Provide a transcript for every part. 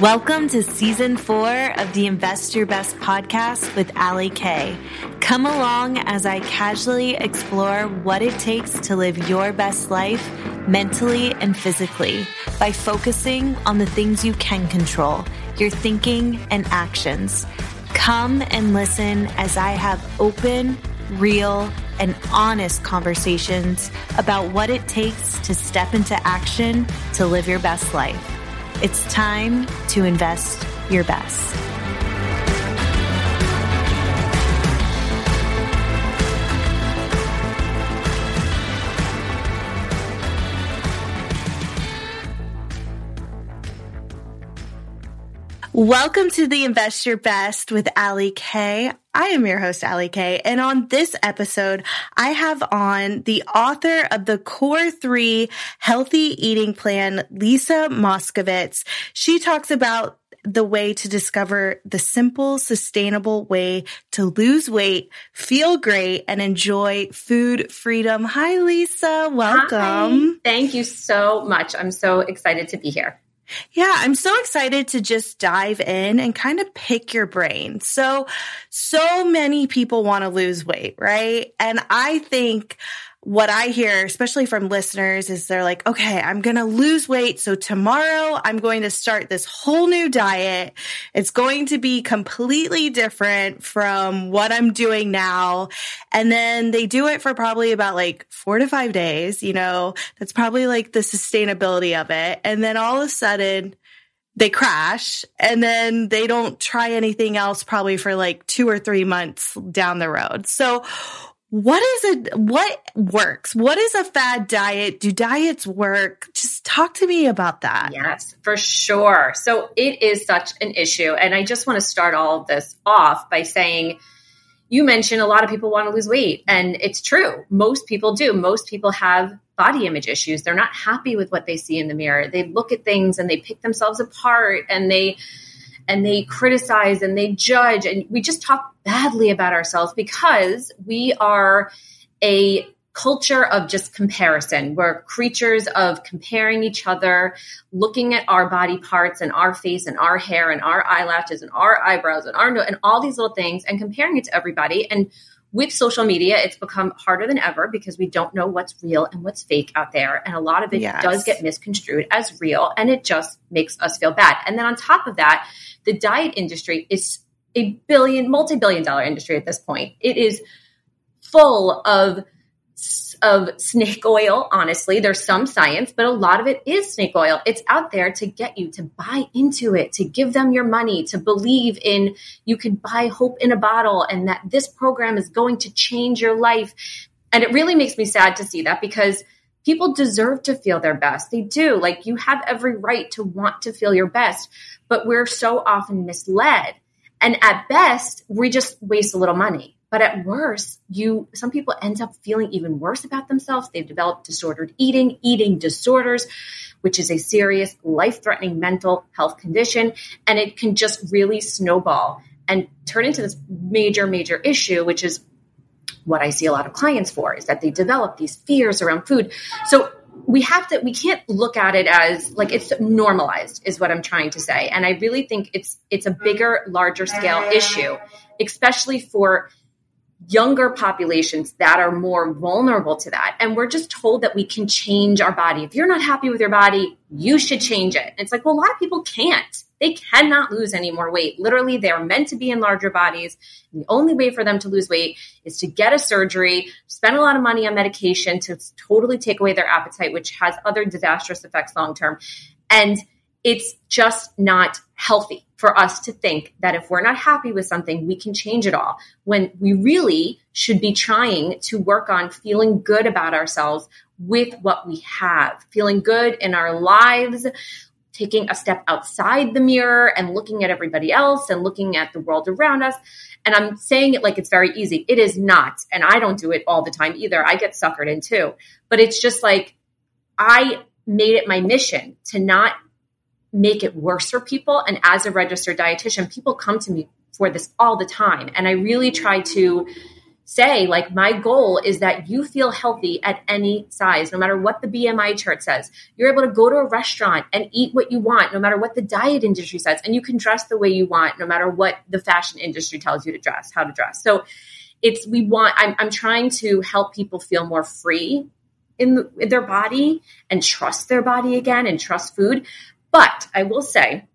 Welcome to season four of the Invest Your Best podcast with Ali Kay. Come along as I casually explore what it takes to live your best life mentally and physically by focusing on the things you can control, your thinking and actions. Come and listen as I have open, real, and honest conversations about what it takes to step into action to live your best life. It's time to invest your best. Welcome to the Invest Your Best with Ali Kay. I am your host, Ali Kay. And on this episode, I have on the author of the Core 3 Healthy Eating Plan, Lisa Moskovitz. She talks about the way to discover the simple, sustainable way to lose weight, feel great, and enjoy food freedom. Hi, Lisa. Welcome. Hi. Thank you so much. I'm so excited to be here. Yeah, I'm so excited to just dive in and kind of pick your brain. So, so many people want to lose weight, right? And I think what I hear, especially from listeners, is they're like, okay, I'm going to lose weight. So tomorrow I'm going to start this whole new diet. It's going to be completely different from what I'm doing now. And then they do it for probably about like four to five days. You know, that's probably like the sustainability of it. And then all of a sudden, they crash and then they don't try anything else probably for like two or three months down the road. So what is it? What works? What is a fad diet? Do diets work? Just talk to me about that. Yes, for sure. So it is such an issue. And I just want to start all of this off by saying, you mentioned a lot of people want to lose weight, and it's true. Most people do. Most people have body image issues. They're not happy with what they see in the mirror. They look at things and they pick themselves apart and they and they criticize and they judge and we just talk badly about ourselves because we are a culture of just comparison. We're creatures of comparing each other, looking at our body parts and our face and our hair and our eyelashes and our eyebrows and our nose and all these little things and comparing it to everybody. And with social media, it's become harder than ever because we don't know what's real and what's fake out there. And a lot of it yes. does get misconstrued as real and it just makes us feel bad. And then on top of that, the diet industry is a billion, multi billion dollar industry at this point. It is full of of snake oil, honestly. There's some science, but a lot of it is snake oil. It's out there to get you to buy into it, to give them your money, to believe in you can buy hope in a bottle and that this program is going to change your life. And it really makes me sad to see that because people deserve to feel their best. They do. Like you have every right to want to feel your best, but we're so often misled. And at best, we just waste a little money. But at worst, you some people end up feeling even worse about themselves. They've developed disordered eating, eating disorders, which is a serious life-threatening mental health condition, and it can just really snowball and turn into this major major issue which is what I see a lot of clients for is that they develop these fears around food. So we have to we can't look at it as like it's normalized is what I'm trying to say. And I really think it's it's a bigger, larger scale issue, especially for younger populations that are more vulnerable to that. And we're just told that we can change our body. If you're not happy with your body, you should change it. And it's like, well, a lot of people can't. They cannot lose any more weight. Literally, they are meant to be in larger bodies. the only way for them to lose weight is to get a surgery, spend a lot of money on medication to totally take away their appetite, which has other disastrous effects long term. And it's just not healthy for us to think that if we're not happy with something, we can change it all when we really should be trying to work on feeling good about ourselves with what we have, feeling good in our lives, taking a step outside the mirror and looking at everybody else and looking at the world around us. And I'm saying it like it's very easy. It is not. And I don't do it all the time either. I get suckered in too. But it's just like I made it my mission to not make it worse for people. And as a registered dietitian, people come to me for this all the time. And I really try to say like my goal is that you feel healthy at any size no matter what the bmi chart says you're able to go to a restaurant and eat what you want no matter what the diet industry says and you can dress the way you want no matter what the fashion industry tells you to dress how to dress so it's we want i'm, I'm trying to help people feel more free in, in their body and trust their body again and trust food but i will say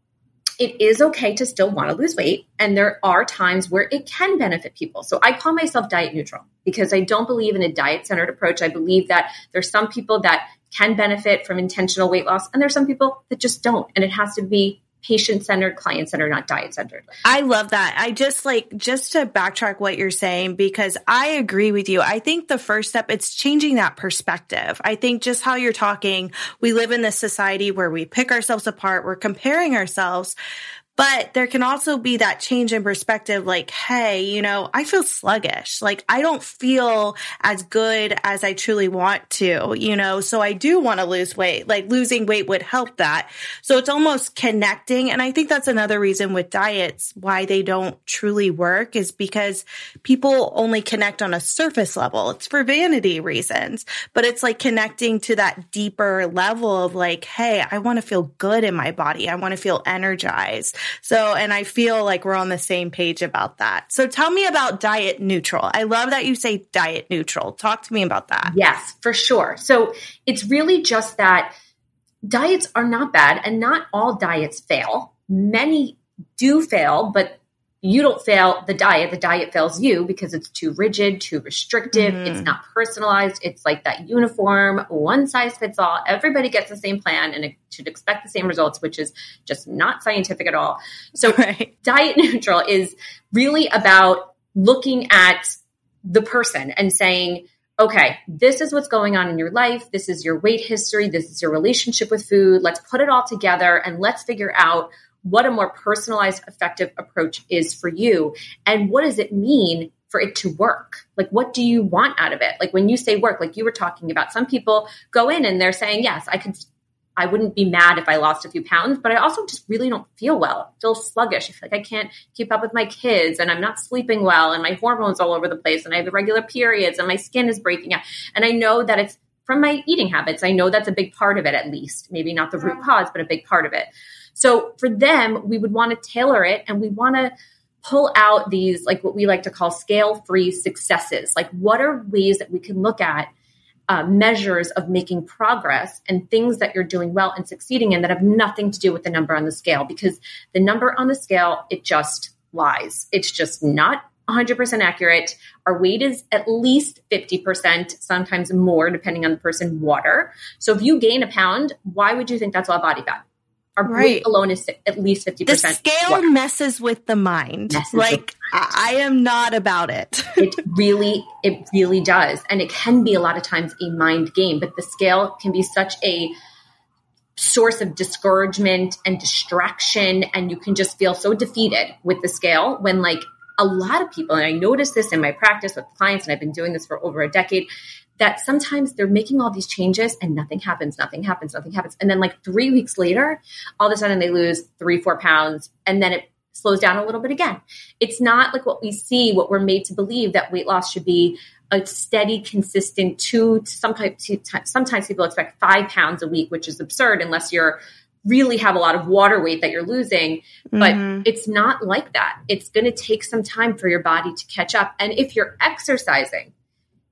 it is okay to still want to lose weight. And there are times where it can benefit people. So I call myself diet neutral because I don't believe in a diet centered approach. I believe that there's some people that can benefit from intentional weight loss and there's some people that just don't. And it has to be patient centered, client centered, not diet centered. I love that. I just like, just to backtrack what you're saying, because I agree with you. I think the first step, it's changing that perspective. I think just how you're talking, we live in this society where we pick ourselves apart, we're comparing ourselves. But there can also be that change in perspective like, hey, you know, I feel sluggish. Like I don't feel as good as I truly want to, you know, so I do want to lose weight. Like losing weight would help that. So it's almost connecting. And I think that's another reason with diets why they don't truly work is because people only connect on a surface level. It's for vanity reasons, but it's like connecting to that deeper level of like, hey, I want to feel good in my body. I want to feel energized. So, and I feel like we're on the same page about that. So tell me about diet neutral. I love that you say diet neutral. Talk to me about that. Yes, for sure. So it's really just that diets are not bad and not all diets fail. Many do fail, but you don't fail the diet, the diet fails you because it's too rigid, too restrictive, mm-hmm. it's not personalized, it's like that uniform, one size fits all. Everybody gets the same plan and it should expect the same results, which is just not scientific at all. So, right. diet neutral is really about looking at the person and saying, okay, this is what's going on in your life. This is your weight history. This is your relationship with food. Let's put it all together and let's figure out what a more personalized, effective approach is for you. And what does it mean for it to work? Like, what do you want out of it? Like, when you say work, like you were talking about, some people go in and they're saying, yes, I could, I wouldn't be mad if I lost a few pounds, but I also just really don't feel well. I feel sluggish. I feel like I can't keep up with my kids and I'm not sleeping well and my hormones all over the place and I have irregular periods and my skin is breaking out. And I know that it's from my eating habits. I know that's a big part of it, at least. Maybe not the root cause, but a big part of it. So for them, we would want to tailor it and we want to pull out these, like what we like to call scale free successes. Like, what are ways that we can look at uh, measures of making progress and things that you're doing well and succeeding in that have nothing to do with the number on the scale? Because the number on the scale, it just lies. It's just not 100% accurate. Our weight is at least 50%, sometimes more, depending on the person, water. So if you gain a pound, why would you think that's all body fat? Our right. alone is at least 50%. The scale water. messes with the mind. Messes like I am not about it. it really, it really does. And it can be a lot of times a mind game, but the scale can be such a source of discouragement and distraction. And you can just feel so defeated with the scale when like a lot of people, and I notice this in my practice with clients, and I've been doing this for over a decade, that sometimes they're making all these changes and nothing happens, nothing happens, nothing happens. And then like three weeks later, all of a sudden they lose three, four pounds, and then it slows down a little bit again. It's not like what we see, what we're made to believe that weight loss should be a steady, consistent two, sometimes, sometimes people expect five pounds a week, which is absurd unless you're really have a lot of water weight that you're losing. But mm-hmm. it's not like that. It's going to take some time for your body to catch up. And if you're exercising,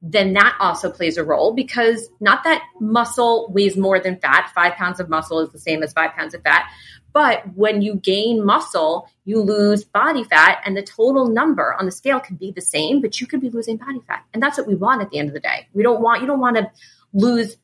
then that also plays a role because not that muscle weighs more than fat. Five pounds of muscle is the same as five pounds of fat. But when you gain muscle, you lose body fat, and the total number on the scale can be the same, but you could be losing body fat. And that's what we want at the end of the day. We don't want, you don't want to lose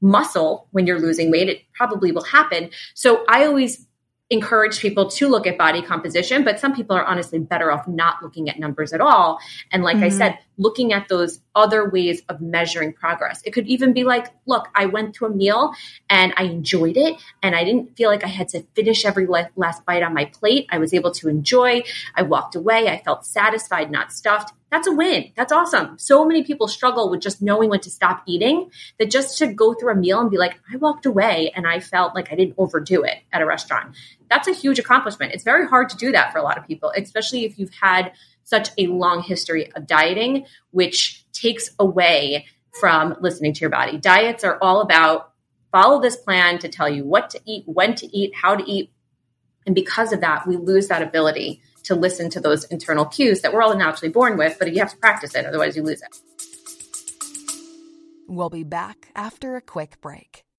muscle when you're losing weight. It probably will happen. So I always encourage people to look at body composition, but some people are honestly better off not looking at numbers at all. And like mm-hmm. I said, looking at those other ways of measuring progress. It could even be like, look, I went to a meal and I enjoyed it and I didn't feel like I had to finish every last bite on my plate. I was able to enjoy. I walked away. I felt satisfied, not stuffed. That's a win. That's awesome. So many people struggle with just knowing when to stop eating that just to go through a meal and be like, I walked away and I felt like I didn't overdo it at a restaurant. That's a huge accomplishment. It's very hard to do that for a lot of people, especially if you've had such a long history of dieting, which takes away from listening to your body. Diets are all about follow this plan to tell you what to eat, when to eat, how to eat. And because of that, we lose that ability to listen to those internal cues that we're all naturally born with, but you have to practice it, otherwise, you lose it. We'll be back after a quick break.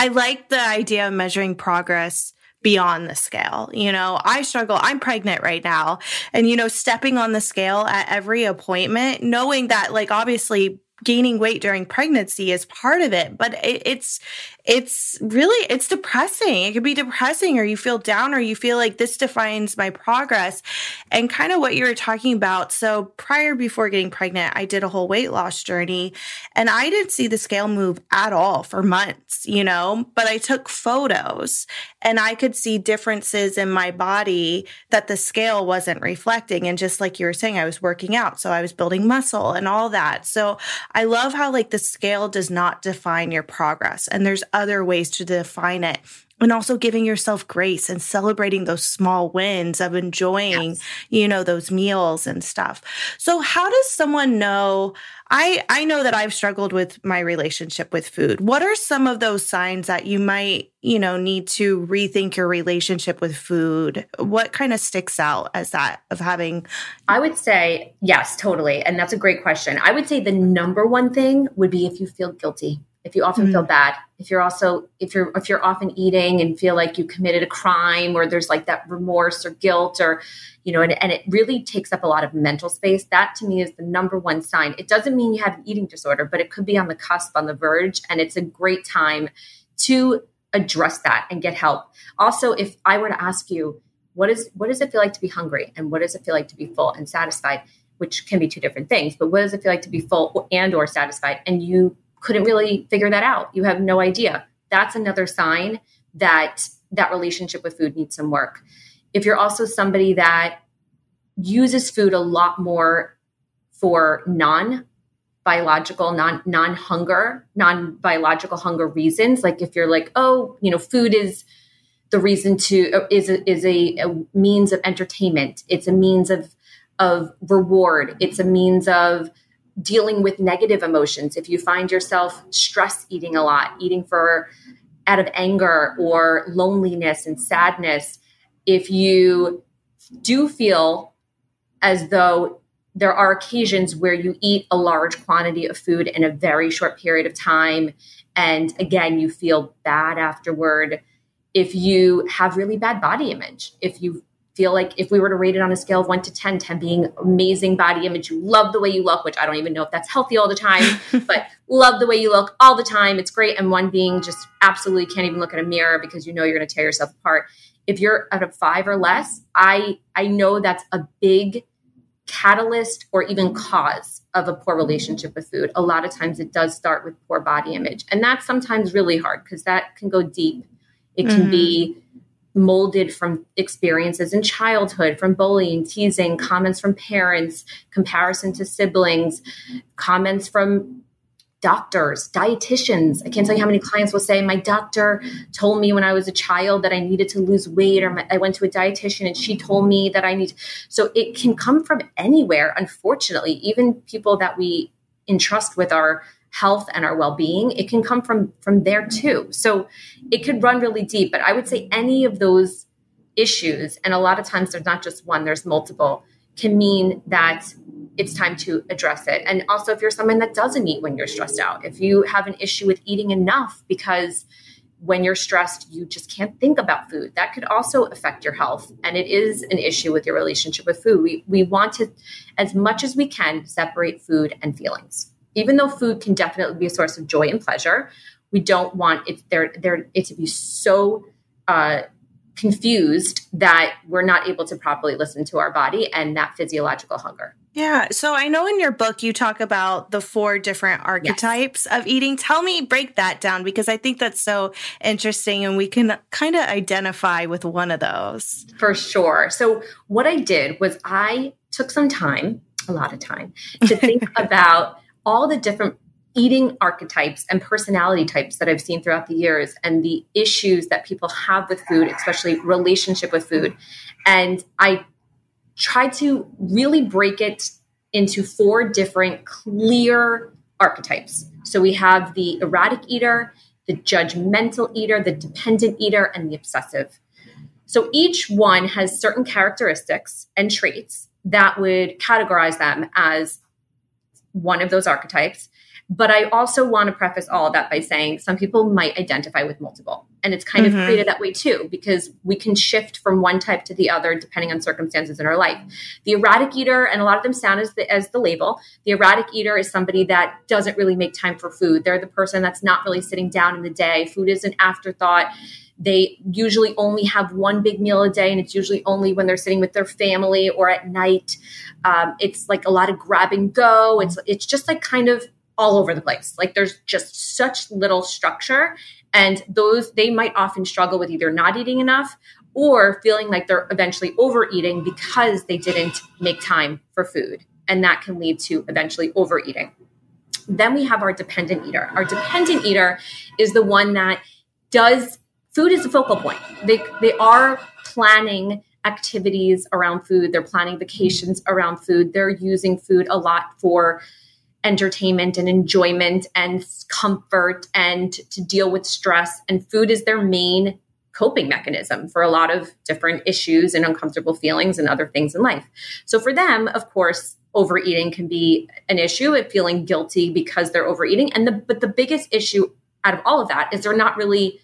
I like the idea of measuring progress beyond the scale. You know, I struggle. I'm pregnant right now. And, you know, stepping on the scale at every appointment, knowing that, like, obviously, gaining weight during pregnancy is part of it, but it, it's it's really it's depressing. It could be depressing or you feel down or you feel like this defines my progress. And kind of what you were talking about. So prior before getting pregnant, I did a whole weight loss journey and I didn't see the scale move at all for months, you know, but I took photos and I could see differences in my body that the scale wasn't reflecting and just like you were saying I was working out, so I was building muscle and all that. So I love how like the scale does not define your progress and there's other ways to define it and also giving yourself grace and celebrating those small wins of enjoying yes. you know those meals and stuff. So how does someone know i i know that i've struggled with my relationship with food. What are some of those signs that you might you know need to rethink your relationship with food? What kind of sticks out as that of having i would say yes totally and that's a great question. I would say the number one thing would be if you feel guilty if you often mm-hmm. feel bad if you're also if you're if you're often eating and feel like you committed a crime or there's like that remorse or guilt or you know and, and it really takes up a lot of mental space that to me is the number one sign it doesn't mean you have an eating disorder but it could be on the cusp on the verge and it's a great time to address that and get help also if i were to ask you what is what does it feel like to be hungry and what does it feel like to be full and satisfied which can be two different things but what does it feel like to be full and or satisfied and you couldn't really figure that out. You have no idea. That's another sign that that relationship with food needs some work. If you're also somebody that uses food a lot more for non biological non non hunger non biological hunger reasons like if you're like oh you know food is the reason to is a, is a, a means of entertainment it's a means of of reward it's a means of dealing with negative emotions, if you find yourself stress eating a lot, eating for out of anger or loneliness and sadness, if you do feel as though there are occasions where you eat a large quantity of food in a very short period of time, and again, you feel bad afterward. If you have really bad body image, if you feel like if we were to rate it on a scale of one to 10, 10 being amazing body image, you love the way you look, which I don't even know if that's healthy all the time, but love the way you look all the time. It's great. And one being just absolutely can't even look in a mirror because you know you're going to tear yourself apart. If you're at a five or less, I I know that's a big catalyst or even cause of a poor relationship with food. A lot of times it does start with poor body image. And that's sometimes really hard because that can go deep. It can mm-hmm. be molded from experiences in childhood, from bullying, teasing, comments from parents, comparison to siblings, comments from doctors, dietitians. I can't tell you how many clients will say, My doctor told me when I was a child that I needed to lose weight, or my, I went to a dietitian and she told me that I need. So it can come from anywhere, unfortunately, even people that we entrust with our health and our well-being it can come from from there too. So it could run really deep but i would say any of those issues and a lot of times there's not just one there's multiple can mean that it's time to address it. And also if you're someone that doesn't eat when you're stressed out if you have an issue with eating enough because when you're stressed you just can't think about food that could also affect your health. And it is an issue with your relationship with food. We, we want to as much as we can separate food and feelings even though food can definitely be a source of joy and pleasure, we don't want it there there it to be so uh, confused that we're not able to properly listen to our body and that physiological hunger. Yeah. So I know in your book you talk about the four different archetypes yes. of eating. Tell me, break that down because I think that's so interesting and we can kind of identify with one of those. For sure. So what I did was I took some time, a lot of time, to think about all the different eating archetypes and personality types that I've seen throughout the years and the issues that people have with food, especially relationship with food. And I try to really break it into four different clear archetypes. So we have the erratic eater, the judgmental eater, the dependent eater, and the obsessive. So each one has certain characteristics and traits that would categorize them as one of those archetypes. But I also want to preface all of that by saying some people might identify with multiple. And it's kind mm-hmm. of created that way too, because we can shift from one type to the other depending on circumstances in our life. The erratic eater, and a lot of them sound as the, as the label, the erratic eater is somebody that doesn't really make time for food. They're the person that's not really sitting down in the day. Food is an afterthought they usually only have one big meal a day and it's usually only when they're sitting with their family or at night um, it's like a lot of grab and go it's it's just like kind of all over the place. Like there's just such little structure. And those, they might often struggle with either not eating enough or feeling like they're eventually overeating because they didn't make time for food. And that can lead to eventually overeating. Then we have our dependent eater. Our dependent eater is the one that does food is a focal point. They they are planning activities around food. They're planning vacations around food. They're using food a lot for entertainment and enjoyment and comfort and to deal with stress. And food is their main coping mechanism for a lot of different issues and uncomfortable feelings and other things in life. So for them, of course, overeating can be an issue of feeling guilty because they're overeating. And the but the biggest issue out of all of that is they're not really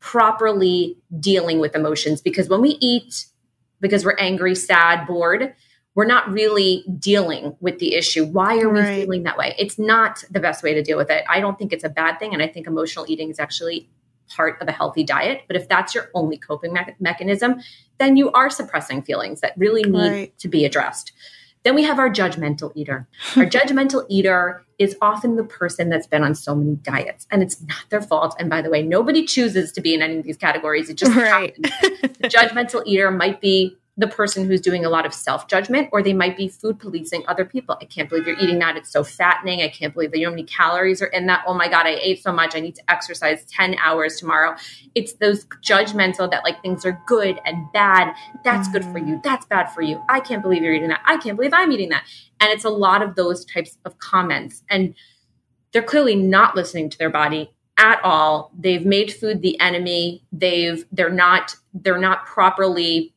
properly dealing with emotions because when we eat because we're angry, sad, bored, we're not really dealing with the issue. Why are right. we feeling that way? It's not the best way to deal with it. I don't think it's a bad thing. And I think emotional eating is actually part of a healthy diet. But if that's your only coping me- mechanism, then you are suppressing feelings that really need right. to be addressed. Then we have our judgmental eater. Our judgmental eater is often the person that's been on so many diets and it's not their fault. And by the way, nobody chooses to be in any of these categories. It just right. happens. the judgmental eater might be the person who's doing a lot of self judgment, or they might be food policing other people. I can't believe you're eating that. It's so fattening. I can't believe that you know how many calories are in that. Oh my God, I ate so much. I need to exercise 10 hours tomorrow. It's those judgmental that like things are good and bad. That's good for you. Mm. That's bad for you. I can't believe you're eating that. I can't believe I'm eating that. And it's a lot of those types of comments. And they're clearly not listening to their body at all. They've made food the enemy. They've they're not they're not properly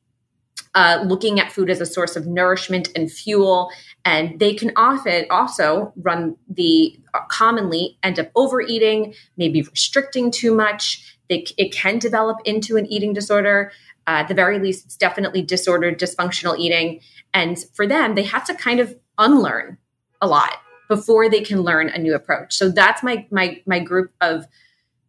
uh, looking at food as a source of nourishment and fuel. And they can often also run the uh, commonly end up overeating, maybe restricting too much. They, it can develop into an eating disorder. Uh, at the very least, it's definitely disordered, dysfunctional eating. And for them, they have to kind of unlearn a lot before they can learn a new approach. So that's my my my group of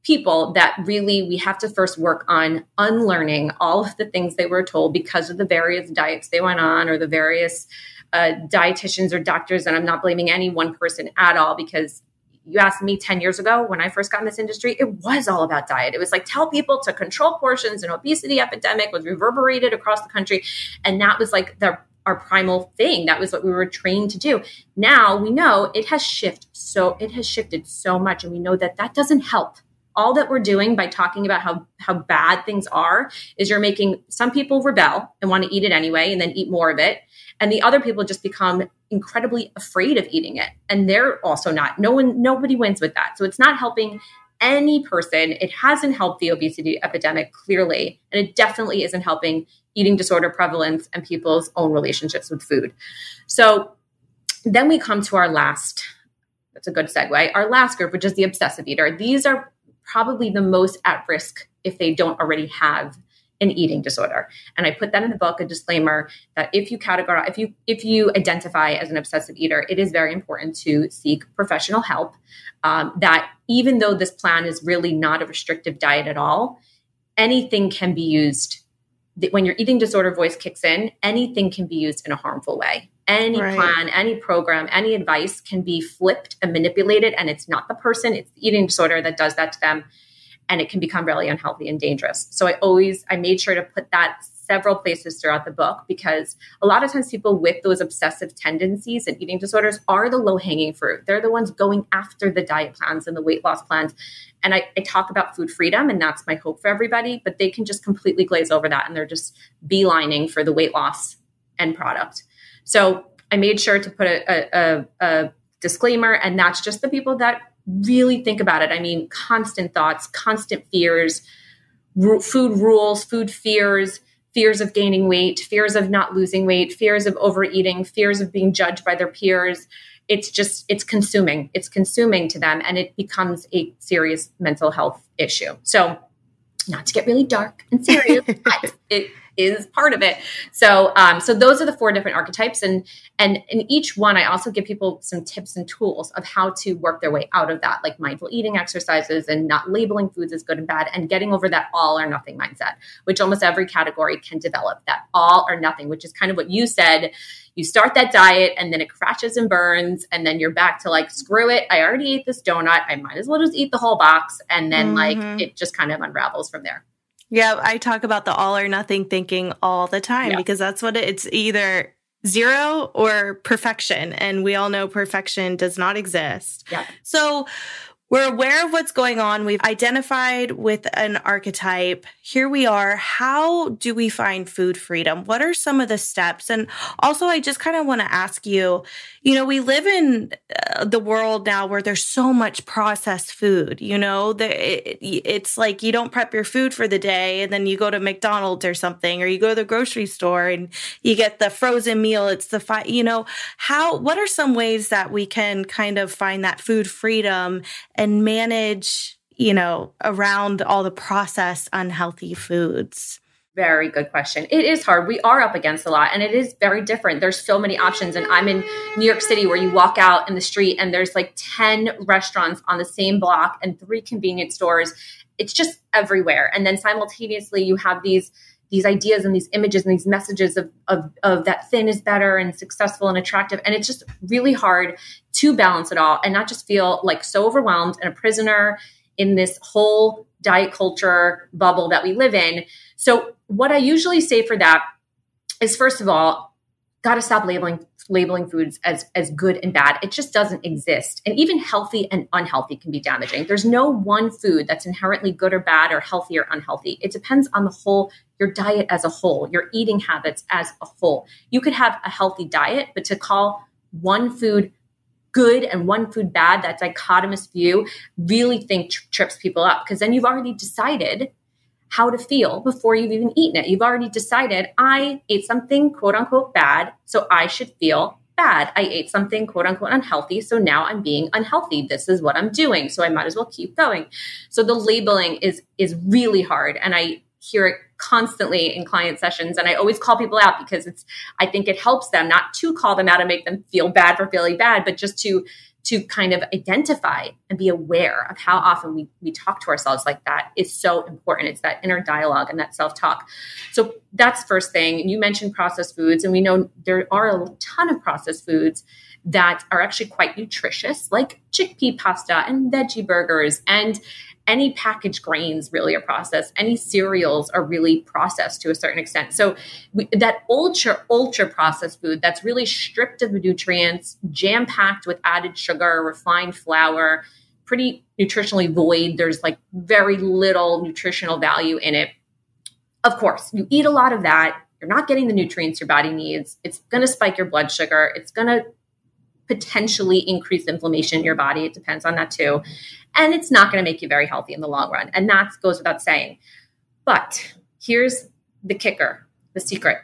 people that really we have to first work on unlearning all of the things they were told because of the various diets they went on or the various uh, dietitians or doctors. And I'm not blaming any one person at all because you asked me 10 years ago when I first got in this industry, it was all about diet. It was like tell people to control portions and obesity epidemic was reverberated across the country. And that was like the our primal thing. That was what we were trained to do. Now we know it has shifted so it has shifted so much and we know that that doesn't help all that we're doing by talking about how how bad things are is you're making some people rebel and want to eat it anyway and then eat more of it. And the other people just become incredibly afraid of eating it. And they're also not no one nobody wins with that. So it's not helping any person. It hasn't helped the obesity epidemic clearly. And it definitely isn't helping eating disorder prevalence and people's own relationships with food. So then we come to our last that's a good segue our last group which is the obsessive eater. These are probably the most at risk if they don't already have an eating disorder. And I put that in the book, a disclaimer that if you categorize, if you if you identify as an obsessive eater, it is very important to seek professional help. Um, that even though this plan is really not a restrictive diet at all, anything can be used when your eating disorder voice kicks in, anything can be used in a harmful way. Any right. plan, any program, any advice can be flipped and manipulated. And it's not the person, it's the eating disorder that does that to them. And it can become really unhealthy and dangerous. So I always, I made sure to put that several places throughout the book because a lot of times people with those obsessive tendencies and eating disorders are the low hanging fruit. They're the ones going after the diet plans and the weight loss plans. And I, I, talk about food freedom, and that's my hope for everybody, but they can just completely glaze over that and they're just beelining for the weight loss end product. So I made sure to put a, a, a disclaimer, and that's just the people that really think about it. I mean, constant thoughts, constant fears, food rules, food fears, fears of gaining weight, fears of not losing weight, fears of overeating, fears of being judged by their peers. It's just, it's consuming. It's consuming to them and it becomes a serious mental health issue. So, not to get really dark and serious, but it is part of it. So, um, so those are the four different archetypes, and and in each one, I also give people some tips and tools of how to work their way out of that, like mindful eating exercises and not labeling foods as good and bad, and getting over that all or nothing mindset, which almost every category can develop. That all or nothing, which is kind of what you said. You start that diet, and then it crashes and burns, and then you're back to like, screw it. I already ate this donut. I might as well just eat the whole box, and then mm-hmm. like it just kind of unravels from there. Yeah, I talk about the all or nothing thinking all the time yeah. because that's what it, it's either zero or perfection. And we all know perfection does not exist. Yeah. So we're aware of what's going on. We've identified with an archetype. Here we are. How do we find food freedom? What are some of the steps? And also, I just kind of want to ask you you know, we live in uh, the world now where there's so much processed food, you know, it's like you don't prep your food for the day and then you go to McDonald's or something, or you go to the grocery store and you get the frozen meal. It's the, fi- you know, how, what are some ways that we can kind of find that food freedom and manage, you know, around all the processed unhealthy foods? Very good question. It is hard. We are up against a lot and it is very different. There's so many options. And I'm in New York City where you walk out in the street and there's like 10 restaurants on the same block and three convenience stores. It's just everywhere. And then simultaneously you have these these ideas and these images and these messages of, of, of that thin is better and successful and attractive. And it's just really hard to balance it all and not just feel like so overwhelmed and a prisoner in this whole diet culture bubble that we live in. So what I usually say for that is first of all, got to stop labeling labeling foods as as good and bad. It just doesn't exist. And even healthy and unhealthy can be damaging. There's no one food that's inherently good or bad or healthy or unhealthy. It depends on the whole your diet as a whole, your eating habits as a whole. You could have a healthy diet, but to call one food good and one food bad, that dichotomous view, really think trips people up because then you've already decided how to feel before you've even eaten it. You've already decided, I ate something quote unquote bad, so I should feel bad. I ate something quote unquote unhealthy, so now I'm being unhealthy. This is what I'm doing, so I might as well keep going. So the labeling is is really hard and I hear it constantly in client sessions and I always call people out because it's I think it helps them not to call them out and make them feel bad for feeling bad, but just to to kind of identify and be aware of how often we, we talk to ourselves like that is so important. It's that inner dialogue and that self talk. So that's first thing. You mentioned processed foods, and we know there are a ton of processed foods that are actually quite nutritious, like chickpea pasta and veggie burgers and any packaged grains really are processed. Any cereals are really processed to a certain extent. So we, that ultra ultra processed food that's really stripped of the nutrients jam packed with added sugar refined flour pretty nutritionally void. There's like very little nutritional value in it. Of course you eat a lot of that. You're not getting the nutrients your body needs. It's going to spike your blood sugar. It's going to potentially increase inflammation in your body. It depends on that too. And it's not going to make you very healthy in the long run. And that goes without saying. But here's the kicker, the secret.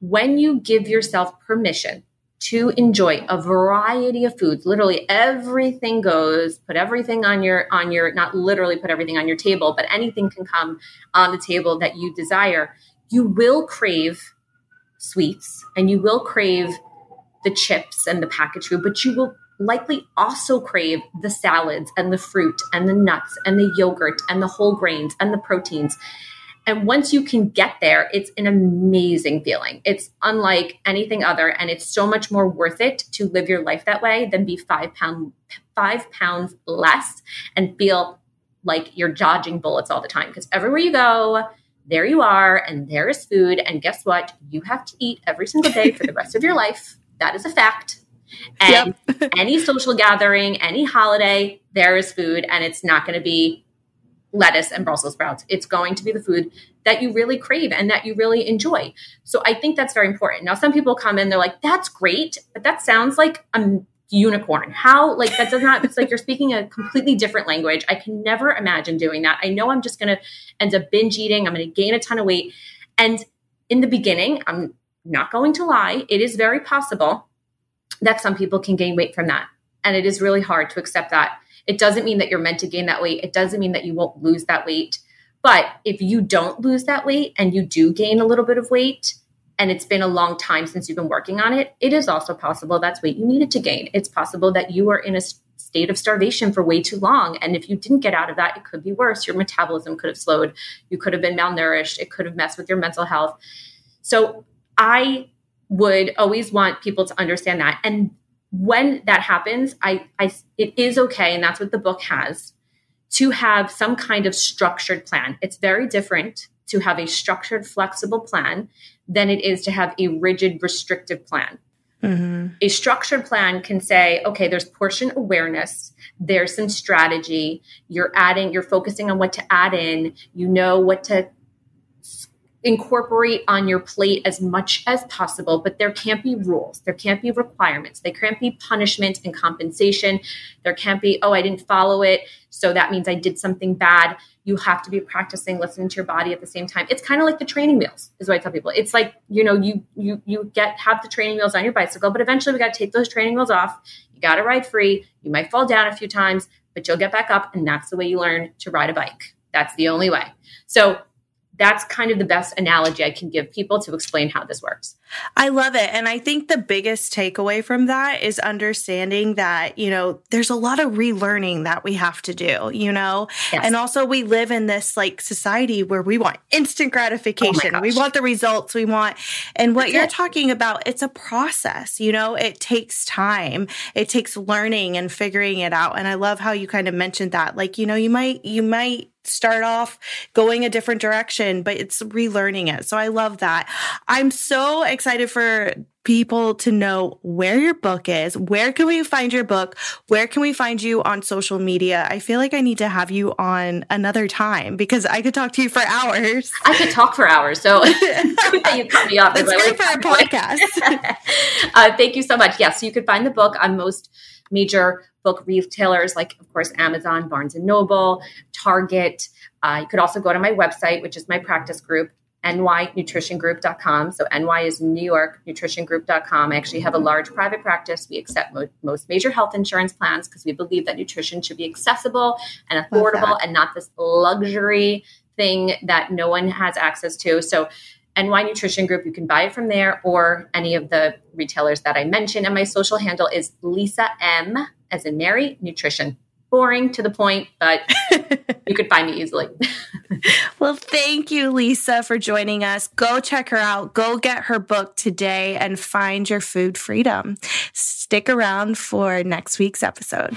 When you give yourself permission to enjoy a variety of foods, literally everything goes, put everything on your on your not literally put everything on your table, but anything can come on the table that you desire. You will crave sweets and you will crave the chips and the packaged food, but you will likely also crave the salads and the fruit and the nuts and the yogurt and the whole grains and the proteins. And once you can get there, it's an amazing feeling. It's unlike anything other. And it's so much more worth it to live your life that way than be five pound five pounds less and feel like you're dodging bullets all the time. Because everywhere you go, there you are, and there is food. And guess what? You have to eat every single day for the rest of your life. That is a fact. And yep. any social gathering, any holiday, there is food, and it's not going to be lettuce and Brussels sprouts. It's going to be the food that you really crave and that you really enjoy. So I think that's very important. Now, some people come in, they're like, that's great, but that sounds like a unicorn. How, like, that does not, it's like you're speaking a completely different language. I can never imagine doing that. I know I'm just going to end up binge eating, I'm going to gain a ton of weight. And in the beginning, I'm not going to lie, it is very possible that some people can gain weight from that. And it is really hard to accept that it doesn't mean that you're meant to gain that weight. It doesn't mean that you won't lose that weight. But if you don't lose that weight and you do gain a little bit of weight, and it's been a long time since you've been working on it, it is also possible that's weight you needed to gain. It's possible that you were in a state of starvation for way too long. And if you didn't get out of that, it could be worse. Your metabolism could have slowed. You could have been malnourished. It could have messed with your mental health. So I would always want people to understand that. And when that happens, I, I it is okay, and that's what the book has, to have some kind of structured plan. It's very different to have a structured, flexible plan than it is to have a rigid, restrictive plan. Mm-hmm. A structured plan can say, okay, there's portion awareness, there's some strategy, you're adding, you're focusing on what to add in, you know what to incorporate on your plate as much as possible, but there can't be rules. There can't be requirements. There can't be punishment and compensation. There can't be, oh, I didn't follow it. So that means I did something bad. You have to be practicing listening to your body at the same time. It's kind of like the training wheels, is what I tell people. It's like, you know, you you you get have the training wheels on your bicycle, but eventually we got to take those training wheels off. You got to ride free. You might fall down a few times, but you'll get back up. And that's the way you learn to ride a bike. That's the only way. So that's kind of the best analogy I can give people to explain how this works. I love it. And I think the biggest takeaway from that is understanding that, you know, there's a lot of relearning that we have to do, you know? Yes. And also, we live in this like society where we want instant gratification. Oh we want the results we want. And what That's you're it. talking about, it's a process, you know? It takes time, it takes learning and figuring it out. And I love how you kind of mentioned that. Like, you know, you might, you might, start off going a different direction, but it's relearning it. So I love that. I'm so excited for people to know where your book is. Where can we find your book? Where can we find you on social media? I feel like I need to have you on another time because I could talk to you for hours. I could talk for hours. So you cut me off. It's great for a podcast. uh, thank you so much. Yes, yeah, so you can find the book on most major book retailers like, of course, Amazon, Barnes and Noble, Target. Uh, you could also go to my website, which is my practice group, nynutritiongroup.com. So NY is New York nutritiongroup.com. I actually have a large private practice. We accept mo- most major health insurance plans because we believe that nutrition should be accessible and affordable and not this luxury thing that no one has access to. So NY Nutrition Group. You can buy it from there or any of the retailers that I mentioned. And my social handle is Lisa M, as in Mary Nutrition. Boring to the point, but you could find me easily. well, thank you, Lisa, for joining us. Go check her out. Go get her book today and find your food freedom. Stick around for next week's episode.